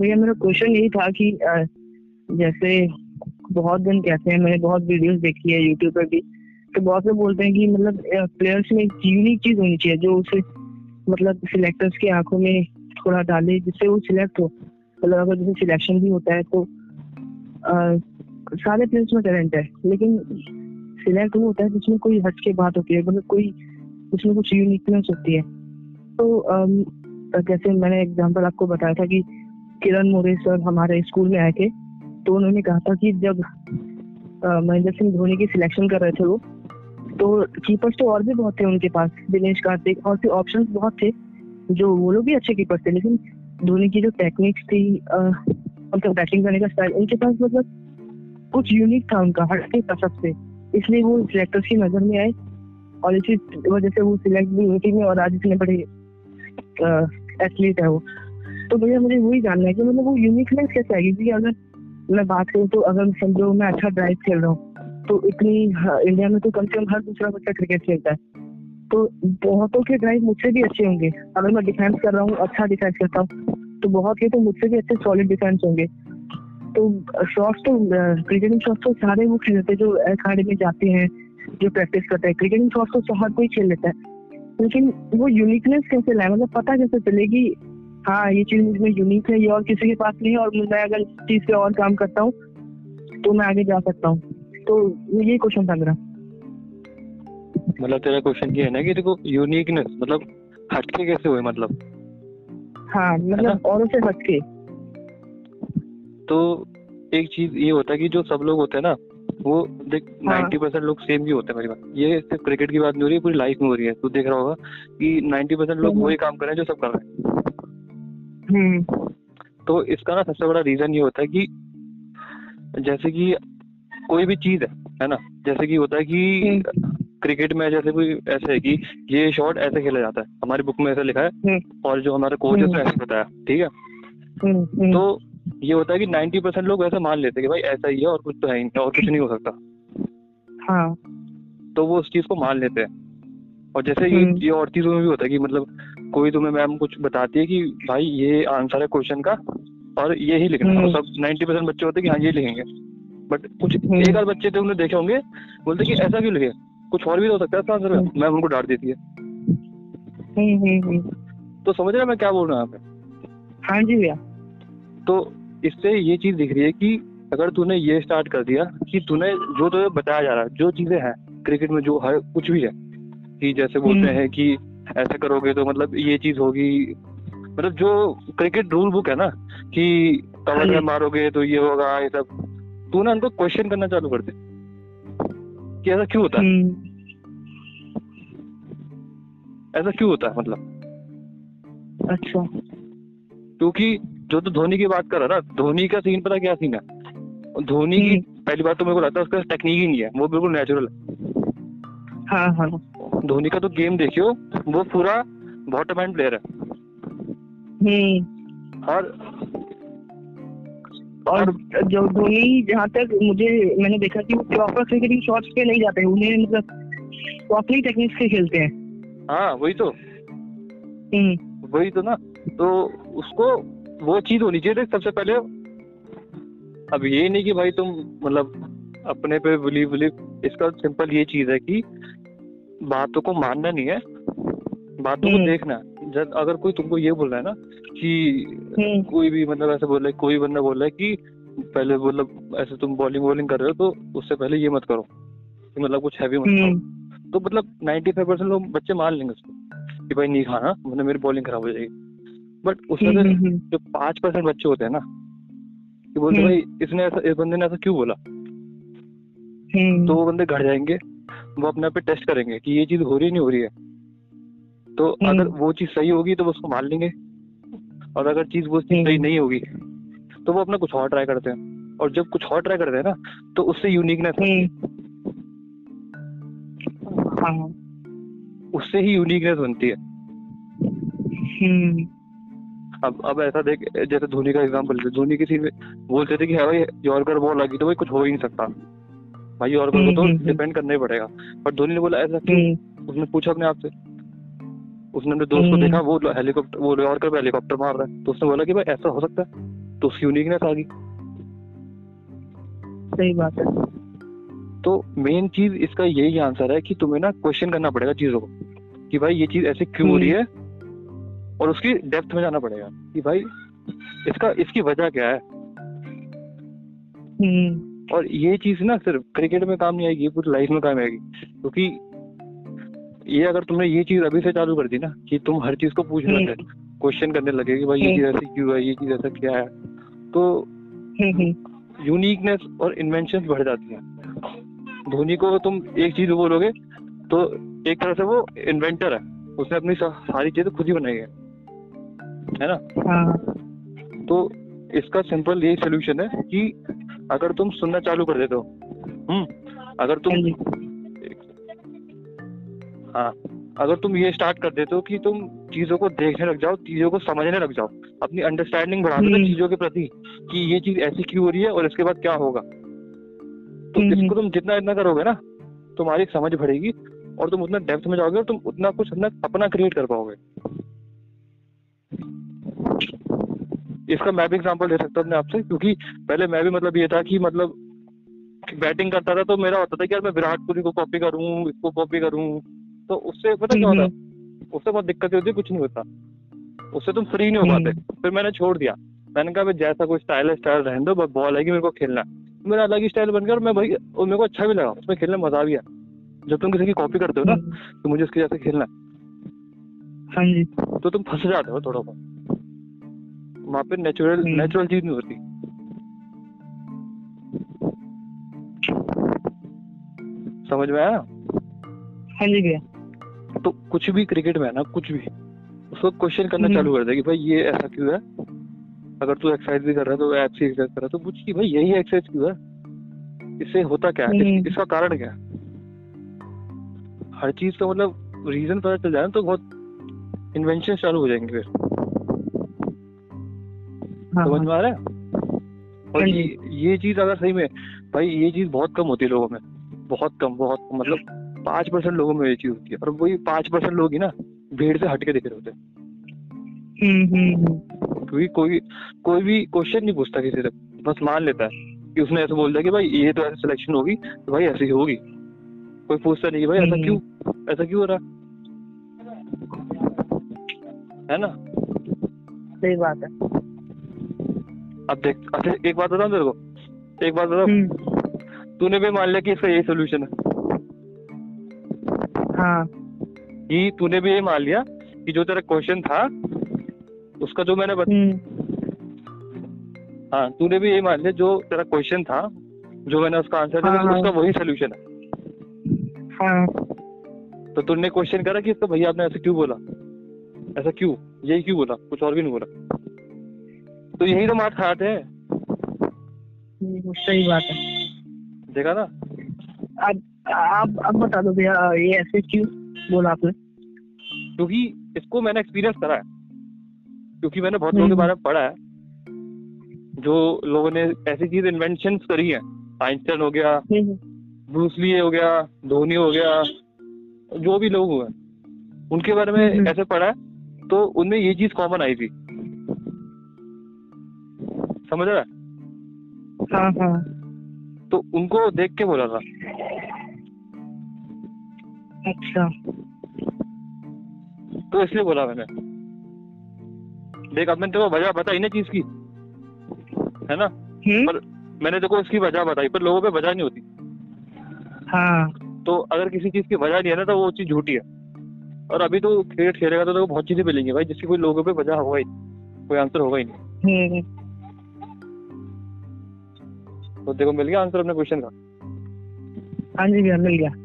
भैया मेरा क्वेश्चन यही था कि जैसे बहुत दिन कहते हैं मैंने बहुत वीडियोस देखी है यूट्यूब पर भी तो बहुत लोग बोलते हैं कि मतलब प्लेयर्स में एक यूनिक चीज़ होनी चाहिए जो उसे मतलब सिलेक्टर्स की आँखों में थोड़ा डाले जिससे वो सिलेक्ट हो। मतलब अगर जैसे सिलेक्शन भी होता है तो अ, सारे प्लेयर्स में टैलेंट है लेकिन सिलेक्ट वो होता है जिसमें कोई हट के बात होती है मतलब कोई उसमें कुछ यूनिकनेस होती है। तो अम, जैसे मैंने एग्ज़ाम्पल आपको बताया था कि किरण मोरे सर हमारे स्कूल में आए थे तो उन्होंने कहा था कि जब महेंद्र सिंह धोनी की सिलेक्शन कर रहे थे वो तो कीपर्स तो और भी बहुत थे उनके पास, दिनेश कार्तिक, और फिर ऑप्शंस बहुत थे, जो वो लोग भी अच्छे कीपर्स थे, लेकिन धोनी की जो टेक्निक्स थी उनका बैटिंग करने का स्टाइल उनके पास मतलब कुछ यूनिक था उनका हटके था सबसे। इसलिए वो सिलेक्टर्स की नज़र में आए, और इसी वजह से वो सिलेक्ट भी हुई थी में और आज इतने बड़े एथलीट है वो। तो भैया मुझे वही जानना है कि मतलब वो यूनिकनेस कैसे आएगी? क्योंकि अगर मैं बात करूँ तो अगर समझो मैं अच्छा ड्राइव खेल रहा हूँ तो इतनी हाँ, इंडिया में तो कम से कम हर दूसरा बच्चा क्रिकेट खेलता है। तो बहुतों के ड्राइव मुझसे भी अच्छे होंगे। अगर मैं डिफेंस कर रहा हूँ अच्छा डिफेंस करता हूँ तो बहुत के तो मुझसे भी अच्छे सॉलिड डिफेंस होंगे। तो शॉट्स तो क्रिकेटिंग शॉट्स तो सारे वो खेलते हैं जो अखाड़े में जाते हैं जो प्रैक्टिस करते हैं। क्रिकेटिंग शॉट्स तो हर कोई खेल लेता है। लेकिन वो यूनिकनेस कैसे लाए? मतलब पता कैसे चलेगी हाँ ये चीज़ मुझमें यूनिक है ये और किसी के पास नहीं है और मैं अगर इस चीज़ पे और काम करता हूँ तो मैं आगे जा सकता हूँ। तो ये क्वेश्चन था मेरा। मतलब तेरा क्वेश्चन ये है ना कि देखो यूनिकनेस मतलब हटके कैसे हुए मतलब? हाँ मतलब औरों से हटके। तो एक चीज़ ये होता है कि जो सब लोग होते हैं ना वो देख हाँ। नाइन्टी परसेंट लोग सेम ही होते हैं मेरी बात। ये सिर्फ़ क्रिकेट की बात नहीं हो रही है पूरी लाइफ में हो रही है। तू देख रहा होगा कि नाइन्टी परसेंट लोग हम्म। वही काम कर रहे हैं जो सब कर रहे हैं। तो इसका ना सबसे बड़ा रीजन ये होता है कि जैसे कि कोई भी चीज़ है है ना? जैसे कि होता है कि क्रिकेट में जैसे कोई ऐसे है कि ये शॉट ऐसे खेला जाता है। हमारी बुक में ऐसा लिखा है हम्म। और जो हमारा कोच है उसने हम्म। ऐसे बताया ठीक है? हम्म, हम्म, तो ये होता है कि 90 परसेंट लोग ऐसा मान लेते हैं कि भाई ऐसा ही है और कुछ तो है ही और कुछ नहीं हो सकता। हाँ। तो वो उस चीज़ को मान लेते हैं। और जैसे हम्म। ये और चीज़ों में भी होता है कि मतलब कोई तुम्हें मैम कुछ बताती है कि भाई ये आंसर है क्वेश्चन का और ये ही लिखना है। सब 90 परसेंट बच्चे होते हैं कि हाँ ये लिखेंगे बट कुछ हम्म। एक आध बच्चे थे उन्होंने देखे होंगे बोलते कि ऐसा क्यों लिखे कुछ और भी तो हो सकता है इसका आंसर हम्म। मैम उनको डांट देती है हम्म। तो समझ रहे मैं क्या बोल रहा हूँ यहाँ हाँ जी भैया तो इससे ये चीज़ दिख रही है कि अगर तूने ये स्टार्ट कर दिया कि तूने जो तुम्हें बताया जा रहा है जो चीज़ें हैं क्रिकेट में जो हर कुछ भी है कि जैसे बोलते। हैं कि ऐसे करोगे तो मतलब ये चीज़ होगी। मतलब जो क्रिकेट रूल बुक है ना कि कवर हाँ में मारोगे तो ये होगा ये सब तू ना उनको क्वेश्चन करना चालू कर दे। कि ऐसा क्यों होता? है हम्म, ऐसा क्यों होता है मतलब? अच्छा। क्योंकि जो तो धोनी की बात कर रहा ना धोनी का सीन पता क्या सीन है? धोनी की हम्म। पहली बात तो मेरे को लगता है उसका टेक्निक ही नहीं है वो बिल्कुल नेचुरल है। हाँ हाँ। धोनी का तो गेम देखियो वो पूरा बॉटम हैंड प्लेयर है। हम्म। और और जो धोनी जहाँ तक मुझे मैंने देखा कि वो प्रॉपर क्रिकेटिंग शॉट्स पे नहीं जाते उन्हें मतलब प्रॉपरली टेक्निक्स से खेलते हैं। हाँ वही तो। हम्म, वही तो ना। तो उसको वो चीज़ होनी चाहिए। सबसे पहले अब ये नहीं कि भाई तुम मतलब अपने पे बिलीव बिलीव इसका सिंपल ये चीज़ है कि बातों को मानना नहीं है। बातों को हम्म। देखना। जब अगर कोई तुमको ये बोल रहा है ना कि हम्म, कोई भी मतलब ऐसे बोल रहा है कोई बंदा बोल रहा है कि पहले मतलब ऐसे तुम बॉलिंग वॉलिंग कर रहे हो तो उससे पहले ये मत करो कि मतलब कुछ हैवी मत खाओ हम्म, तो मतलब 95 परसेंट लोग बच्चे मान लेंगे उसको कि भाई नहीं खाना मतलब मेरी बॉलिंग खराब हो जाएगी। बट उसमें से जो पाँच परसेंट बच्चे होते हैं ना कि बोलते। भाई इसने ऐसा इस बंदे ने ऐसा क्यों बोला? तो वो बंदे घर जाएँगे। वो अपने आप पे टेस्ट करेंगे कि ये चीज़ हो रही है नहीं हो रही है। तो हम्म। अगर वो चीज़ सही होगी तो वो उसको मान लेंगे। और अगर चीज़ वो चीज़ सही हम्म। नहीं होगी तो वो अपना कुछ और ट्राई करते हैं। और जब कुछ और ट्राई करते हैं ना तो उससे यूनिकनेस हम्म, हाँ। उससे ही यूनिकनेस बनती है। अब अब ऐसा देख जैसे धोनी का एग्जांपल धोनी किसी में बोलते थे कि हाँ भाई यॉर्कर बॉल आ गई तो भाई कुछ हो ही नहीं सकता। भाई यॉर्कर को तो हम्म, हम्म, डिपेंड करना ही पड़ेगा। पर धोनी ने बोला ऐसा क्यों? हम्म, उसने पूछा अपने आप से। उसने अपने दोस्त को हम्म। देखा वो हेलीकॉप्टर वो यॉर्कर पे हेलीकॉप्टर मार रहा है। तो उसने बोला कि भाई ऐसा हो सकता है? तो उसकी यूनिकनेस आ गई। सही बात है। तो मेन चीज़ इसका यही आंसर है कि तुम्हें ना क्वेश्चन करना पड़ेगा चीज़ों को। कि भाई ये चीज़ ऐसे क्यों हो रही है? और उसकी डेप्थ में जाना पड़ेगा कि भाई इसका इसकी वजह क्या है? हम्म। और ये चीज़ ना सिर्फ़ क्रिकेट में काम नहीं आएगी ये पूरी लाइफ में काम आएगी। क्योंकि ये अगर तुमने ये चीज़ अभी से चालू कर दी ना कि तुम हर चीज़ को पूछने हम्म। लगे क्वेश्चन करने लगे कि भाई ये चीज़ ऐसी क्यों है ये चीज़ ऐसा क्या है? तो हम्म, हम्म, यूनिकनेस और इन्वेंशन बढ़ जाती है। धोनी को तुम एक चीज़ बोलोगे तो एक तरह से वो इन्वेंटर है। उसने अपनी सारी चीज़ें खुद ही बनाई है। है ना? हाँ। तो इसका सिंपल यही सोल्यूशन है कि अगर तुम सुनना चालू कर देते हो हम्म अगर तुम हाँ हाँ अगर तुम ये स्टार्ट कर देते हो कि तुम चीज़ों को देखने लग जाओ चीज़ों को समझने लग जाओ अपनी अंडरस्टैंडिंग बढ़ा दो हम्म। चीज़ों के प्रति कि ये चीज़ ऐसी क्यों हो रही है और इसके बाद क्या होगा तो हम्म। इसको तुम जितना इतना करोगे ना तुम्हारी समझ बढ़ेगी और तुम उतना डेप्थ में जाओगे और तुम उतना कुछ अपना अपना क्रिएट कर पाओगे इसका मैं भी एग्ज़ाम्पल दे सकता हूँ अपने आपसे क्योंकि पहले मैं भी मतलब ये था कि मतलब बैटिंग करता था तो मेरा होता था कि यार मैं विराट कोहली को कॉपी करूँ इसको कॉपी करूँ। तो उससे पता क्या होता? उससे बहुत दिक्कत होती है कुछ नहीं होता। उससे तुम फ्री नहीं हो पाते। फिर मैंने छोड़ दिया। मैंने कहा जैसा कोई स्टाइल है स्टाइल रहने दो बस बॉल आएगी मेरे को खेलना मेरा अलग ही स्टाइल बन गया और मैं भाई और मेरे को अच्छा भी लगा। उसमें खेलने मज़ा भी आया। जब तुम किसी की कॉपी करते हो ना तो मुझे उसके जैसे खेलना है। हाँ जी। तो तुम फंस जाते हो थोड़ा बहुत। वहाँ पे नेचुरल। नेचुरल चीज़ नहीं होती। समझ में आया? हाँ जी भैया। तो कुछ भी क्रिकेट में है ना कुछ भी उसको क्वेश्चन करना हम्म। चालू कर दे कि भाई ये ऐसा क्यों है? अगर तू एक्सरसाइज भी कर रहा है तो ऐप से एक्सरसाइज कर रहा है तो पूछ कि भाई यही एक्सरसाइज क्यों है? इससे होता क्या है? इस, हम्म। इसका कारण क्या है? हर चीज़ का मतलब रीजन पता चल जाए ना तो बहुत इन्वेंशन चालू हो जाएँगे फिर। समझ हाँ में आ रहा है? और हाँ ये, ये चीज़ अगर सही में भाई ये चीज़ बहुत कम होती है लोगों में बहुत कम बहुत कम, मतलब पाँच परसेंट लोगों में ये चीज़ होती है और वही पाँच परसेंट लोग ही ना भीड़ से हटके दिख रहे होते हैं। हम्म हम्म हम्म, क्योंकि कोई कोई भी क्वेश्चन नहीं पूछता किसी से बस मान लेता है कि उसने ऐसे बोल दिया कि भाई ये तो ऐसे सिलेक्शन होगी तो भाई ऐसी होगी। कोई पूछता नहीं कि भाई ऐसा हम्म। क्यों ऐसा क्यों हो रहा? है ना? सही बात है। अब देख अच्छा एक बात बताऊँ तेरे को? एक बात बताऊँ? हम्म, तूने भी मान लिया कि इसका यही सोल्यूशन है। हाँ। कि तूने भी ये मान लिया कि जो तेरा क्वेश्चन था उसका जो मैंने बता हम्म, हाँ तूने भी ये मान लिया जो तेरा क्वेश्चन था जो मैंने उसका आंसर दिया हाँ, हाँ। उसका वही सोल्यूशन है। हाँ। तो तूने क्वेश्चन करा कि इसको भैया आपने ऐसे क्यों बोला? ऐसा क्यों? यही क्यों बोला? कुछ और भी नहीं बोला? तो यही तो मार खाते हैं। हम्म, सही बात है। देखा ना अब आप अब बता दो भैया ये ऐसे क्यों बोला आपने? क्योंकि इसको मैंने एक्सपीरियंस करा है। क्योंकि मैंने बहुत लोगों के हम्म। बारे में पढ़ा है। जो लोगों ने ऐसी चीज़ इन्वेंशन करी है। आइंस्टाइन हो गया हम्म, ब्रूसली हो गया धोनी हो गया जो भी लोग हुए उनके बारे में हम्म। ऐसे पढ़ा है तो उनमें ये चीज़ कॉमन आई थी। समझ रहा है? हाँ हाँ। तो उनको देख के बोला था। अच्छा। तो इसलिए बोला मैंने। देख अब मैंने तेरे को वजह बताई ना चीज़ की है ना? हम्म? पर मैंने देखो इसकी वजह बताई पर लोगों पे वजह नहीं होती। हाँ। तो अगर किसी चीज़ की वजह नहीं है ना तो वो चीज़ झूठी है। और अभी तो क्रिकेट खेलेगा तो देखो बहुत चीज़ें मिलेंगी भाई जिसकी कोई लोगों पे वजह होगा ही कोई आंसर होगा ही नहीं। हम्म। तो देखो मिल गया आंसर अपने क्वेश्चन का? हाँ जी भैया मिल गया।